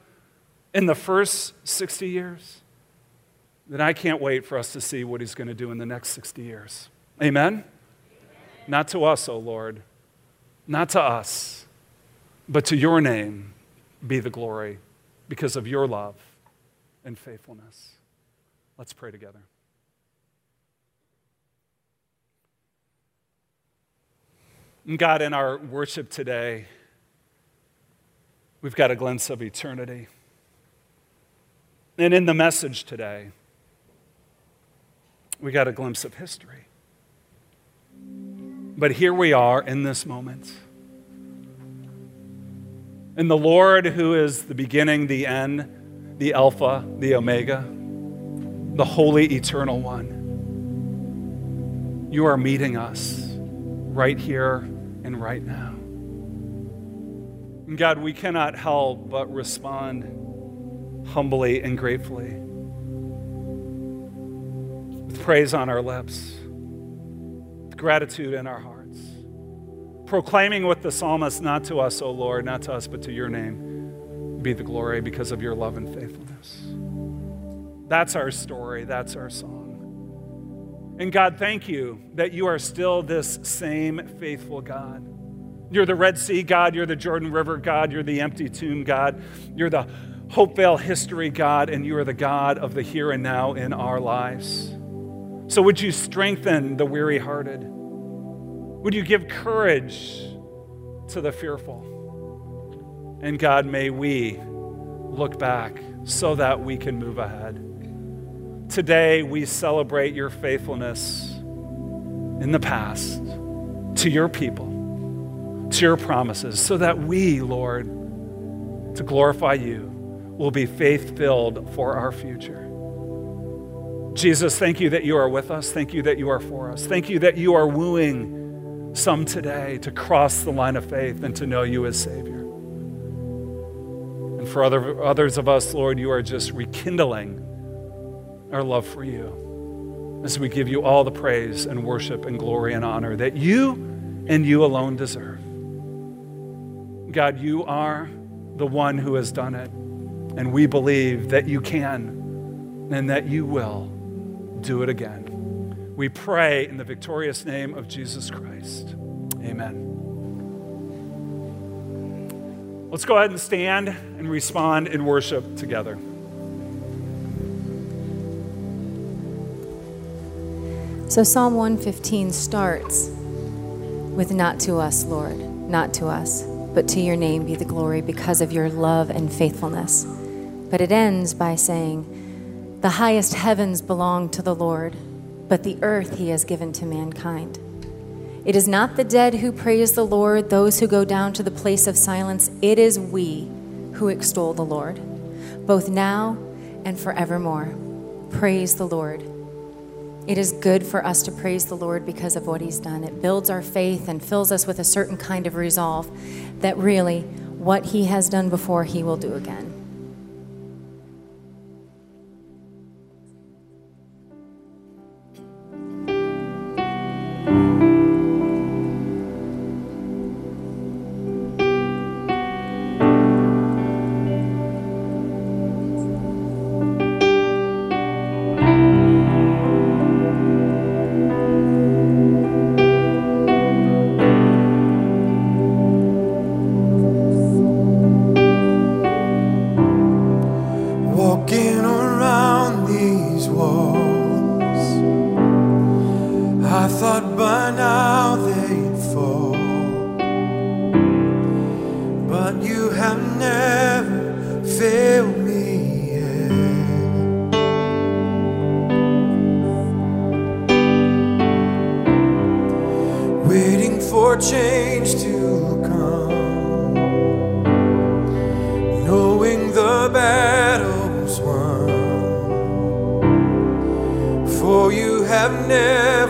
in the first 60 years? then I can't wait for us to see what He's going to do in the next 60 years. Amen? Not to us, O oh Lord, not to us, but to your name be the glory because of your love and faithfulness. Let's pray together. God, in our worship today, we've got a glimpse of eternity. And in the message today, we got a glimpse of history. But here we are in this moment. And the Lord, who is the beginning, the end, the Alpha, the Omega, the Holy Eternal One, you are meeting us right here and right now. And God, we cannot help but respond humbly and gratefully with praise on our lips, with gratitude in our hearts, proclaiming with the psalmist, not to us, O Lord, not to us, but to your name be the glory because of your love and faithfulness. That's our story, that's our song. And God, thank you that you are still this same faithful God. You're the Red Sea God, you're the Jordan River God, you're the empty tomb God, you're the Hopevale history God, and you are the God of the here and now in our lives. So, would you strengthen the weary hearted? Would you give courage to the fearful? And God, may we look back so that we can move ahead. Today, we celebrate your faithfulness in the past to your people, to your promises, so that we, Lord, to glorify you, will be faith filled for our future. Jesus, thank you that you are with us. Thank you that you are for us. Thank you that you are wooing some today to cross the line of faith and to know you as Savior. And for other, others of us, Lord, you are just rekindling our love for you as we give you all the praise and worship and glory and honor that you and you alone deserve. God, you are the one who has done it, and we believe that you can and that you will do it again. We pray in the victorious name of Jesus Christ. Amen. Let's go ahead and stand and respond in worship together. So Psalm 115 starts with Not to us, Lord, not to us, but to your name be the glory because of your love and faithfulness. But it ends by saying, The highest heavens belong to the Lord, but the earth he has given to mankind. It is not the dead who praise the Lord, those who go down to the place of silence. It is we who extol the Lord, both now and forevermore. Praise the Lord. It is good for us to praise the Lord because of what He's done. It builds our faith and fills us with a certain kind of resolve that really what He has done before, He will do again. Thought by now they'd fall. But you have never failed me yet. Waiting for change to come knowing the battle's won. For you have never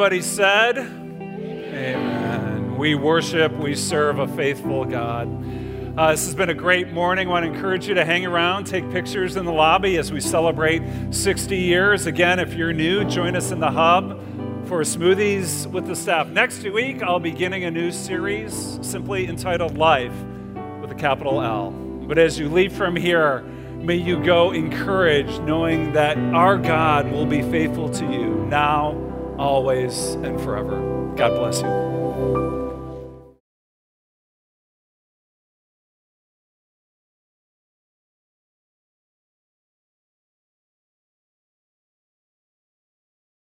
everybody said, Amen. We worship, we serve a faithful God. Uh, this has been a great morning. I want to encourage you to hang around, take pictures in the lobby as we celebrate 60 years. Again, if you're new, join us in the hub for smoothies with the staff. Next week, I'll be beginning a new series simply entitled Life with a capital L. But as you leave from here, may you go encouraged, knowing that our God will be faithful to you now, always, and forever. God bless you.